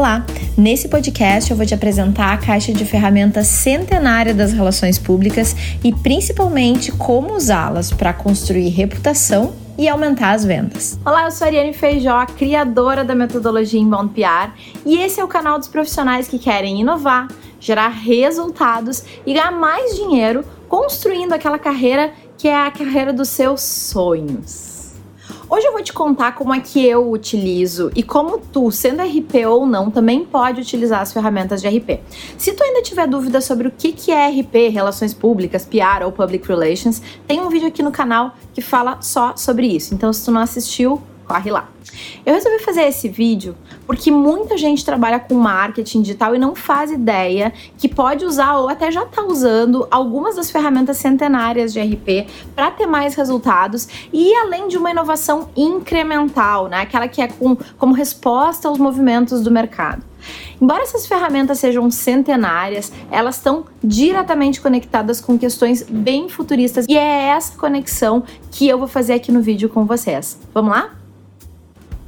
Olá! Nesse podcast eu vou te apresentar a caixa de ferramentas centenária das relações públicas e principalmente como usá-las para construir reputação e aumentar as vendas. Olá, eu sou a Ariane Feijó, criadora da metodologia Inbound PR, e esse é o canal dos profissionais que querem inovar, gerar resultados e ganhar mais dinheiro construindo aquela carreira que é a carreira dos seus sonhos. Hoje eu vou te contar como é que eu utilizo e como tu, sendo RP ou não, também pode utilizar as ferramentas de RP. Se tu ainda tiver dúvida sobre o que é RP, Relações Públicas, PR ou Public Relations, tem um vídeo aqui no canal que fala só sobre isso. Então, se tu não assistiu, corre lá. Eu resolvi fazer esse vídeo porque muita gente trabalha com marketing digital e não faz ideia que pode usar ou até já está usando algumas das ferramentas centenárias de RP para ter mais resultados e além de uma inovação incremental, né? Aquela que é com, como resposta aos movimentos do mercado. Embora essas ferramentas sejam centenárias, elas estão diretamente conectadas com questões bem futuristas e é essa conexão que eu vou fazer aqui no vídeo com vocês. Vamos lá?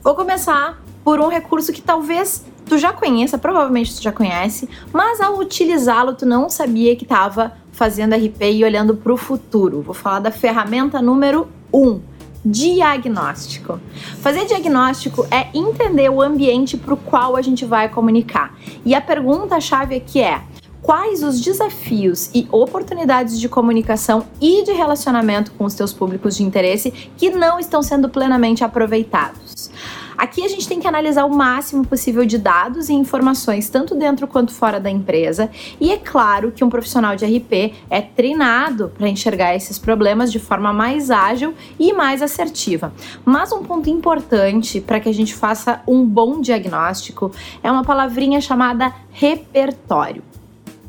Vou começar por um recurso que talvez tu já conheça, provavelmente tu já conhece, mas ao utilizá-lo tu não sabia que estava fazendo RP e olhando para o futuro. Vou falar da ferramenta número 1. Um, diagnóstico. Fazer diagnóstico é entender o ambiente para o qual a gente vai comunicar. E a pergunta-chave aqui é: quais os desafios e oportunidades de comunicação e de relacionamento com os teus públicos de interesse que não estão sendo plenamente aproveitados. Aqui a gente tem que analisar o máximo possível de dados e informações, tanto dentro quanto fora da empresa, e é claro que um profissional de RP é treinado para enxergar esses problemas de forma mais ágil e mais assertiva. Mas um ponto importante para que a gente faça um bom diagnóstico é uma palavrinha chamada repertório.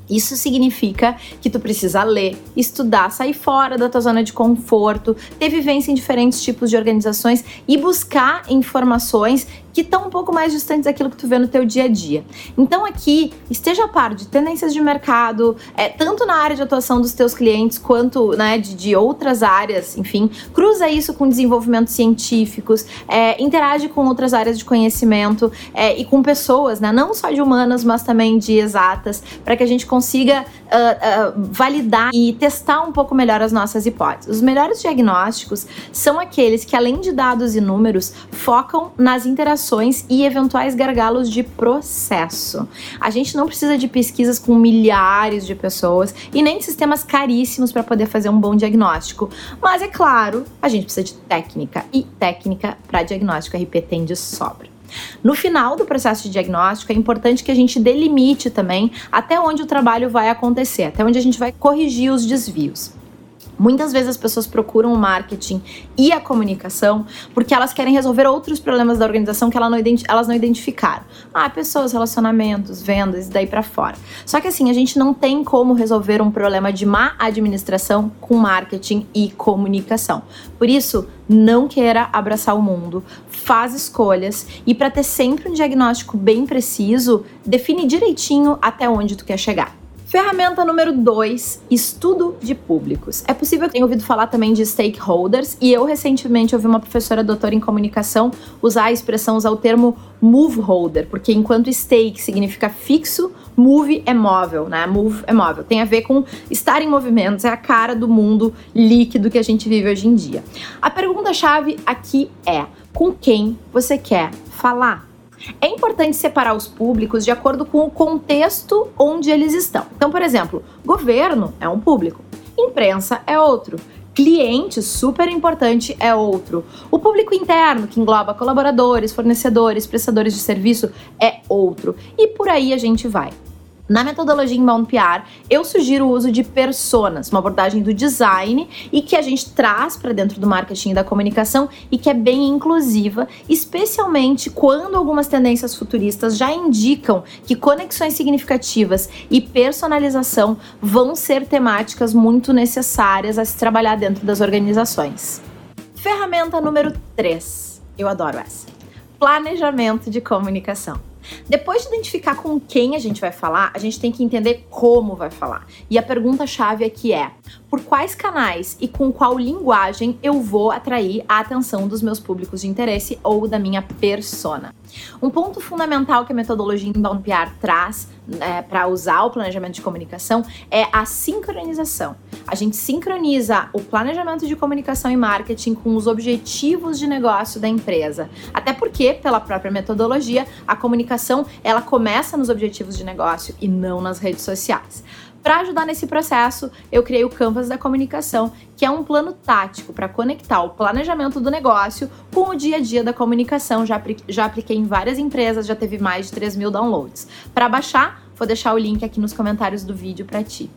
Isso significa que tu precisa ler, estudar, sair fora da tua zona de conforto, ter vivência em diferentes tipos de organizações e buscar informações que estão um pouco mais distantes daquilo que tu vê no teu dia a dia. Então aqui, esteja a par de tendências de mercado, é, tanto na área de atuação dos teus clientes quanto né, de, de outras áreas, enfim, cruza isso com desenvolvimentos científicos, é, interage com outras áreas de conhecimento é, e com pessoas, né, não só de humanas, mas também de exatas, para que a gente consiga uh, uh, validar e testar um pouco melhor as nossas hipóteses. Os melhores diagnósticos são aqueles que, além de dados e números, focam nas interações e eventuais gargalos de processo. A gente não precisa de pesquisas com milhares de pessoas e nem de sistemas caríssimos para poder fazer um bom diagnóstico. Mas é claro, a gente precisa de técnica e técnica para diagnóstico RP tem de sobra. No final do processo de diagnóstico, é importante que a gente delimite também até onde o trabalho vai acontecer, até onde a gente vai corrigir os desvios. Muitas vezes as pessoas procuram o marketing e a comunicação porque elas querem resolver outros problemas da organização que elas não, elas não identificaram. Ah, pessoas, relacionamentos, vendas, daí para fora. Só que assim, a gente não tem como resolver um problema de má administração com marketing e comunicação. Por isso, não queira abraçar o mundo, faz escolhas e para ter sempre um diagnóstico bem preciso, define direitinho até onde tu quer chegar. Ferramenta número 2, estudo de públicos. É possível que tenha ouvido falar também de stakeholders e eu recentemente ouvi uma professora doutora em comunicação usar a expressão, usar o termo move holder, porque enquanto stake significa fixo, move é móvel, né? Move é móvel. Tem a ver com estar em movimentos, é a cara do mundo líquido que a gente vive hoje em dia. A pergunta-chave aqui é: com quem você quer falar? É importante separar os públicos de acordo com o contexto onde eles estão. Então, por exemplo, governo é um público, imprensa é outro. Cliente, super importante, é outro. O público interno, que engloba colaboradores, fornecedores, prestadores de serviço, é outro. E por aí a gente vai. Na metodologia Inbound PR, eu sugiro o uso de personas, uma abordagem do design e que a gente traz para dentro do marketing e da comunicação e que é bem inclusiva, especialmente quando algumas tendências futuristas já indicam que conexões significativas e personalização vão ser temáticas muito necessárias a se trabalhar dentro das organizações. Ferramenta número 3. Eu adoro essa. Planejamento de comunicação. Depois de identificar com quem a gente vai falar, a gente tem que entender como vai falar. E a pergunta-chave aqui é: por quais canais e com qual linguagem eu vou atrair a atenção dos meus públicos de interesse ou da minha persona? Um ponto fundamental que a metodologia Inbound PR traz é, para usar o planejamento de comunicação é a sincronização. A gente sincroniza o planejamento de comunicação e marketing com os objetivos de negócio da empresa. Até porque, pela própria metodologia, a comunicação ela começa nos objetivos de negócio e não nas redes sociais. Para ajudar nesse processo, eu criei o Canvas da Comunicação, que é um plano tático para conectar o planejamento do negócio com o dia a dia da comunicação. Já, já apliquei em várias empresas, já teve mais de 3 mil downloads. Para baixar, vou deixar o link aqui nos comentários do vídeo para ti.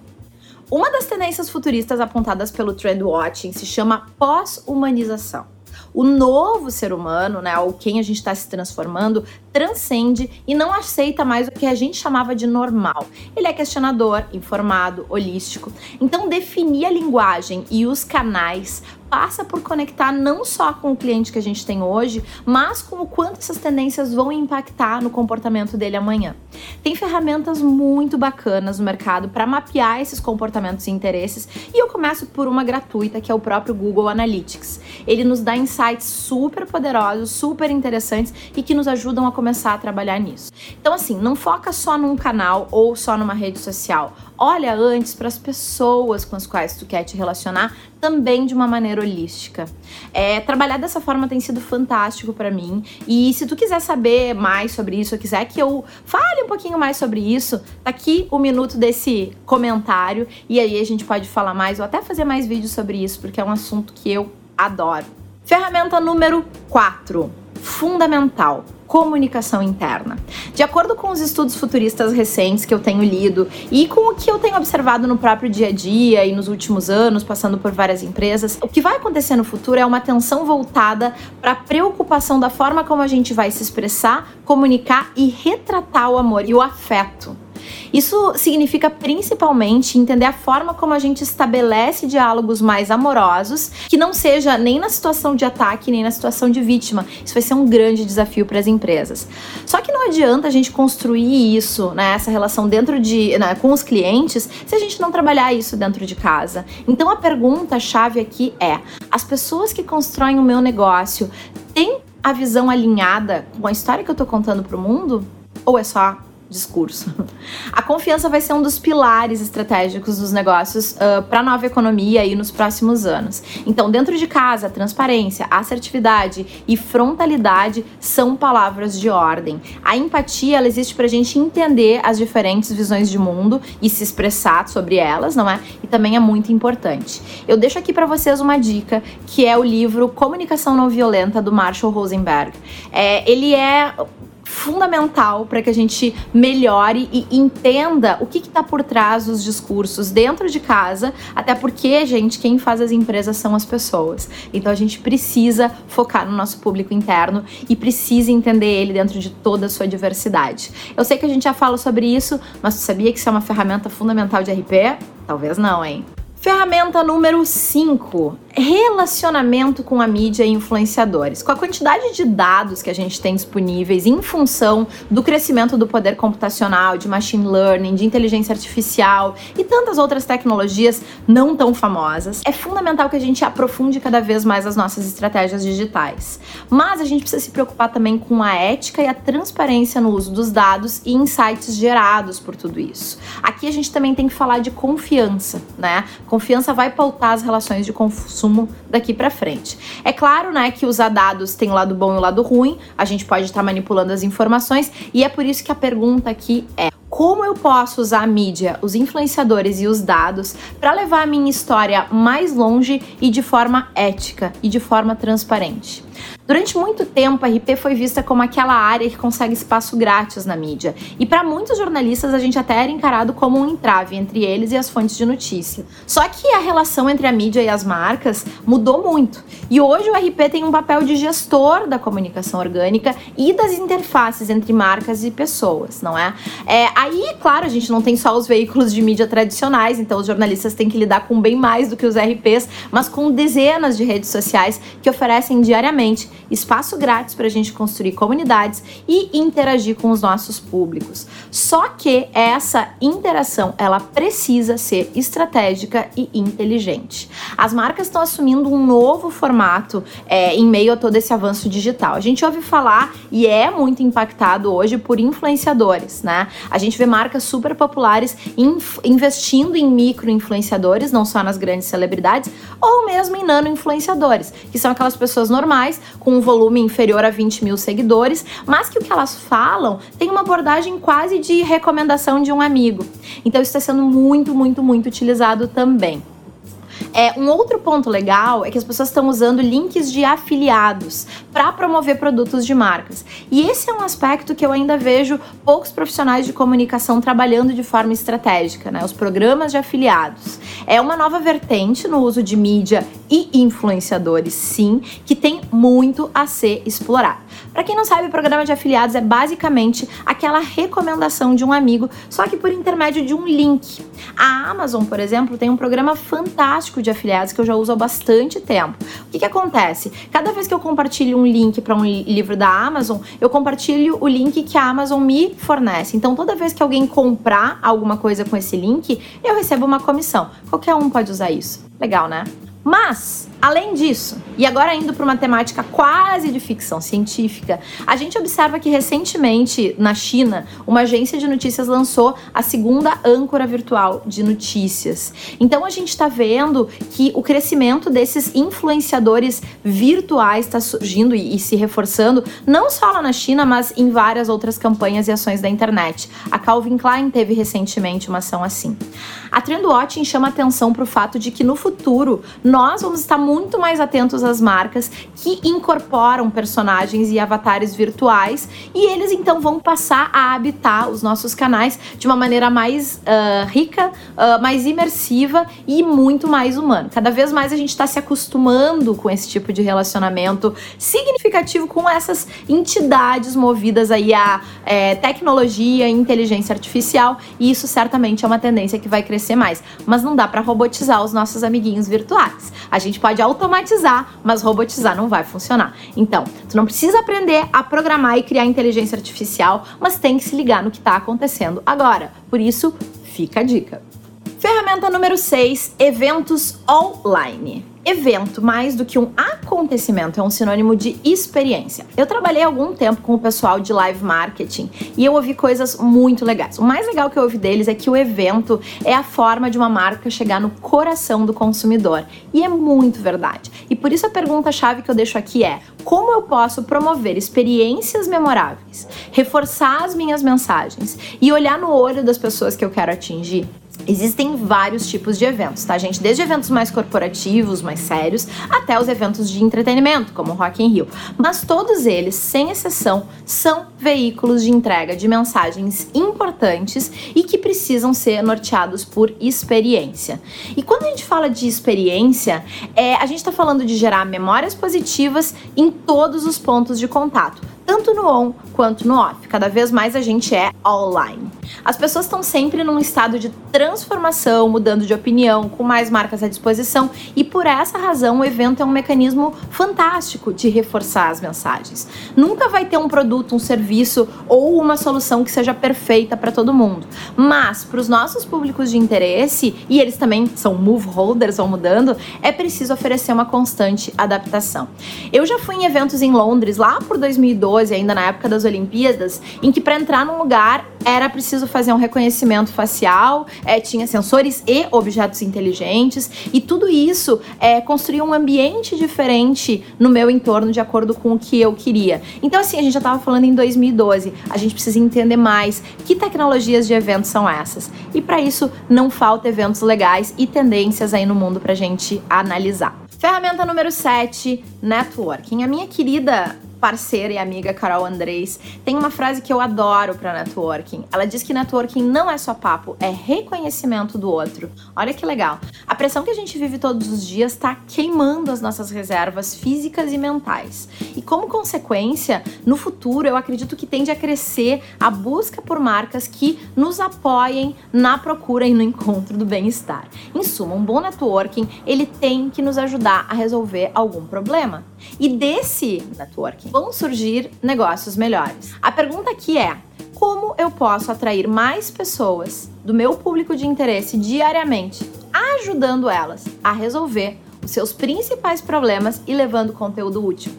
Uma das tendências futuristas apontadas pelo Trend Watching se chama pós-humanização o novo ser humano, né, ou quem a gente está se transformando, transcende e não aceita mais o que a gente chamava de normal. Ele é questionador, informado, holístico. Então, definir a linguagem e os canais passa por conectar não só com o cliente que a gente tem hoje, mas com o quanto essas tendências vão impactar no comportamento dele amanhã. Tem ferramentas muito bacanas no mercado para mapear esses comportamentos e interesses, e eu começo por uma gratuita que é o próprio Google Analytics. Ele nos dá insights super poderosos, super interessantes e que nos ajudam a começar a trabalhar nisso. Então assim, não foca só num canal ou só numa rede social olha antes para as pessoas com as quais tu quer te relacionar também de uma maneira holística. É, trabalhar dessa forma tem sido fantástico para mim e se tu quiser saber mais sobre isso, ou quiser que eu fale um pouquinho mais sobre isso, tá aqui o um minuto desse comentário e aí a gente pode falar mais ou até fazer mais vídeos sobre isso, porque é um assunto que eu adoro. Ferramenta número 4, fundamental comunicação interna. De acordo com os estudos futuristas recentes que eu tenho lido e com o que eu tenho observado no próprio dia a dia e nos últimos anos, passando por várias empresas, o que vai acontecer no futuro é uma atenção voltada para a preocupação da forma como a gente vai se expressar, comunicar e retratar o amor e o afeto isso significa principalmente entender a forma como a gente estabelece diálogos mais amorosos, que não seja nem na situação de ataque, nem na situação de vítima. Isso vai ser um grande desafio para as empresas. Só que não adianta a gente construir isso, né, essa relação dentro de, né, com os clientes, se a gente não trabalhar isso dentro de casa. Então a pergunta chave aqui é: as pessoas que constroem o meu negócio têm a visão alinhada com a história que eu estou contando para o mundo? Ou é só discurso. A confiança vai ser um dos pilares estratégicos dos negócios uh, ah, para a nova economia e nos próximos anos. Então, dentro de casa, transparência, assertividade e frontalidade são palavras de ordem. A empatia ela existe para a gente entender as diferentes visões de mundo e se expressar sobre elas, não é? E também é muito importante. Eu deixo aqui para vocês uma dica que é o livro Comunicação Não Violenta do Marshall Rosenberg. É, ele é fundamental para que a gente melhore e entenda o que está por trás dos discursos dentro de casa, até porque, gente, quem faz as empresas são as pessoas. Então a gente precisa focar no nosso público interno e precisa entender ele dentro de toda a sua diversidade. Eu sei que a gente já fala sobre isso, mas tu sabia que isso é uma ferramenta fundamental de RP? Talvez não, hein? Ferramenta número 5: relacionamento com a mídia e influenciadores. Com a quantidade de dados que a gente tem disponíveis em função do crescimento do poder computacional, de machine learning, de inteligência artificial e tantas outras tecnologias não tão famosas, é fundamental que a gente aprofunde cada vez mais as nossas estratégias digitais. Mas a gente precisa se preocupar também com a ética e a transparência no uso dos dados e insights gerados por tudo isso. Aqui a gente também tem que falar de confiança, né? Confiança vai pautar as relações de consumo daqui para frente. É claro, né, que usar dados tem o lado bom e o lado ruim, a gente pode estar tá manipulando as informações e é por isso que a pergunta aqui é: como eu posso usar a mídia, os influenciadores e os dados para levar a minha história mais longe e de forma ética e de forma transparente? Durante muito tempo, a RP foi vista como aquela área que consegue espaço grátis na mídia. E para muitos jornalistas, a gente até era encarado como um entrave entre eles e as fontes de notícia. Só que a relação entre a mídia e as marcas mudou muito. E hoje o RP tem um papel de gestor da comunicação orgânica e das interfaces entre marcas e pessoas, não é? é aí, claro, a gente não tem só os veículos de mídia tradicionais, então os jornalistas têm que lidar com bem mais do que os RPs, mas com dezenas de redes sociais que oferecem diariamente espaço grátis para a gente construir comunidades e interagir com os nossos públicos. Só que essa interação ela precisa ser estratégica e inteligente. As marcas estão assumindo um novo formato é, em meio a todo esse avanço digital. A gente ouve falar e é muito impactado hoje por influenciadores, né? A gente vê marcas super populares investindo em micro influenciadores, não só nas grandes celebridades, ou mesmo em nano influenciadores, que são aquelas pessoas normais com um volume inferior a 20 mil seguidores, mas que o que elas falam tem uma abordagem quase de recomendação de um amigo. Então isso está sendo muito, muito, muito utilizado também. É, um outro ponto legal é que as pessoas estão usando links de afiliados para promover produtos de marcas. E esse é um aspecto que eu ainda vejo poucos profissionais de comunicação trabalhando de forma estratégica, né? Os programas de afiliados. É uma nova vertente no uso de mídia e influenciadores, sim, que tem muito a ser explorado. Para quem não sabe, o programa de afiliados é basicamente aquela recomendação de um amigo, só que por intermédio de um link. A Amazon, por exemplo, tem um programa fantástico de afiliados que eu já uso há bastante tempo. O que, que acontece? Cada vez que eu compartilho um link para um livro da Amazon, eu compartilho o link que a Amazon me fornece. Então, toda vez que alguém comprar alguma coisa com esse link, eu recebo uma comissão. Qualquer um pode usar isso. Legal, né? Mas Além disso, e agora indo para uma temática quase de ficção científica, a gente observa que recentemente na China, uma agência de notícias lançou a segunda âncora virtual de notícias. Então a gente está vendo que o crescimento desses influenciadores virtuais está surgindo e, e, se reforçando, não só lá na China, mas em várias outras campanhas e ações da internet. A Calvin Klein teve recentemente uma ação assim. A Trendwatching chama atenção para o fato de que no futuro nós vamos estar muito mais atentos às marcas que incorporam personagens e avatares virtuais e eles então vão passar a habitar os nossos canais de uma maneira mais uh, rica, uh, mais imersiva e muito mais humana. Cada vez mais a gente está se acostumando com esse tipo de relacionamento significativo com essas entidades movidas aí a é, tecnologia, inteligência artificial e isso certamente é uma tendência que vai crescer mais. Mas não dá para robotizar os nossos amiguinhos virtuais. A gente pode pode automatizar, mas robotizar não vai funcionar. Então, tu não precisa aprender a programar e criar inteligência artificial, mas tem que se ligar no que está acontecendo agora. Por isso, fica a dica. Ferramenta número 6: eventos online. Evento, mais do que um acontecimento, é um sinônimo de experiência. Eu trabalhei algum tempo com o pessoal de live marketing e eu ouvi coisas muito legais. O mais legal que eu ouvi deles é que o evento é a forma de uma marca chegar no coração do consumidor. E é muito verdade. E por isso a pergunta-chave que eu deixo aqui é: como eu posso promover experiências memoráveis, reforçar as minhas mensagens e olhar no olho das pessoas que eu quero atingir? Existem vários tipos de eventos, tá, gente? Desde eventos mais corporativos, mais sérios, até os eventos de entretenimento, como o Rock in Rio. Mas todos eles, sem exceção, são veículos de entrega de mensagens importantes e que precisam ser norteados por experiência. E quando a gente fala de experiência, é, a gente está falando de gerar memórias positivas em todos os pontos de contato tanto no on quanto no off. Cada vez mais a gente é online. As pessoas estão sempre num estado de transformação, mudando de opinião, com mais marcas à disposição, e por essa razão o evento é um mecanismo fantástico de reforçar as mensagens. Nunca vai ter um produto, um serviço ou uma solução que seja perfeita para todo mundo, mas para os nossos públicos de interesse, e eles também são move holders, vão mudando, é preciso oferecer uma constante adaptação. Eu já fui em eventos em Londres lá por 2012, ainda na época das Olimpíadas, em que para entrar num lugar era preciso fazer um reconhecimento facial, é, tinha sensores e objetos inteligentes, e tudo isso é, construía um ambiente diferente no meu entorno de acordo com o que eu queria. Então, assim, a gente já estava falando em 2012, a gente precisa entender mais que tecnologias de eventos são essas. E para isso, não falta eventos legais e tendências aí no mundo para gente analisar. Ferramenta número 7, networking. A minha querida parceira e amiga Carol Andrés, tem uma frase que eu adoro para networking. Ela diz que networking não é só papo, é reconhecimento do outro. Olha que legal. A pressão que a gente vive todos os dias está queimando as nossas reservas físicas e mentais. E como consequência, no futuro eu acredito que tende a crescer a busca por marcas que nos apoiem na procura e no encontro do bem-estar. Em suma, um bom networking, ele tem que nos ajudar a resolver algum problema. E desse networking vão surgir negócios melhores. A pergunta aqui é: como eu posso atrair mais pessoas do meu público de interesse diariamente, ajudando elas a resolver os seus principais problemas e levando conteúdo útil?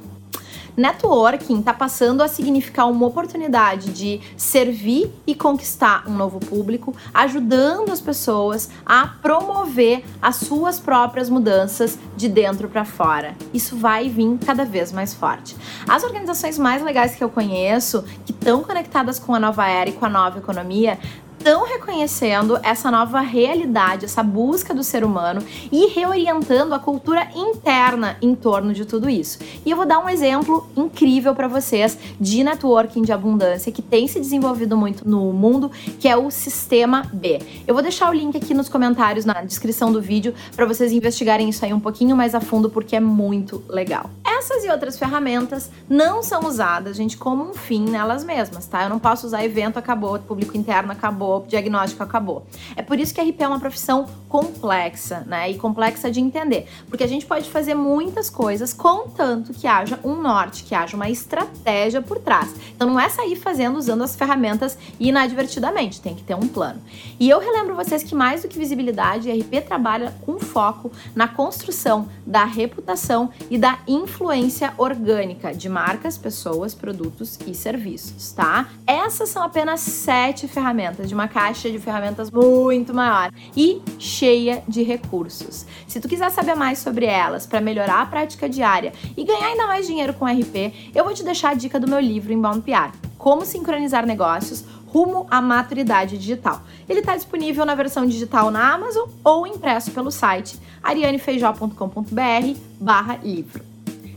Networking está passando a significar uma oportunidade de servir e conquistar um novo público, ajudando as pessoas a promover as suas próprias mudanças de dentro para fora. Isso vai vir cada vez mais forte. As organizações mais legais que eu conheço, que estão conectadas com a nova era e com a nova economia, estão reconhecendo essa nova realidade, essa busca do ser humano e reorientando a cultura interna em torno de tudo isso. E eu vou dar um exemplo incrível para vocês de networking de abundância que tem se desenvolvido muito no mundo, que é o Sistema B. Eu vou deixar o link aqui nos comentários, na descrição do vídeo, para vocês investigarem isso aí um pouquinho mais a fundo, porque é muito legal. Essas e outras ferramentas não são usadas, gente, como um fim nelas mesmas, tá? Eu não posso usar evento, acabou, público interno, acabou acabou, diagnóstico acabou. É por isso que a RP é uma profissão complexa, né? E complexa de entender. Porque a gente pode fazer muitas coisas, contanto que haja um norte, que haja uma estratégia por trás. Então não é sair fazendo usando as ferramentas inadvertidamente, tem que ter um plano. E eu relembro vocês que mais do que visibilidade, a RP trabalha com foco na construção da reputação e da influência orgânica de marcas, pessoas, produtos e serviços, tá? Essas são apenas sete ferramentas de uma caixa de ferramentas muito maior e cheia de recursos. Se tu quiser saber mais sobre elas para melhorar a prática diária e ganhar ainda mais dinheiro com RP, eu vou te deixar a dica do meu livro Inbound PR, Como sincronizar negócios rumo à maturidade digital. Ele está disponível na versão digital na Amazon ou impresso pelo site arianefeijó.com.br/livro.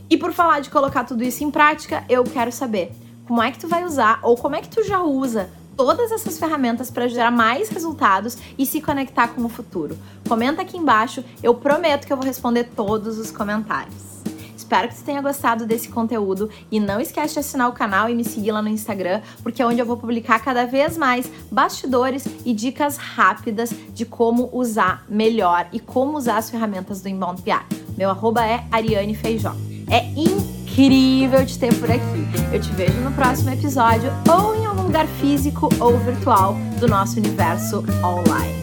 E por falar de colocar tudo isso em prática, eu quero saber como é que tu vai usar ou como é que tu já usa todas essas ferramentas para gerar mais resultados e se conectar com o futuro. Comenta aqui embaixo, eu prometo que eu vou responder todos os comentários. Espero que você tenha gostado desse conteúdo e não esquece de assinar o canal e me seguir lá no Instagram, porque é onde eu vou publicar cada vez mais bastidores e dicas rápidas de como usar melhor e como usar as ferramentas do Inbound PR. Meu arroba é Ariane Feijó. É incrível te ter por aqui. Eu te vejo no próximo episódio ou em algum lugar físico ou virtual do nosso universo online.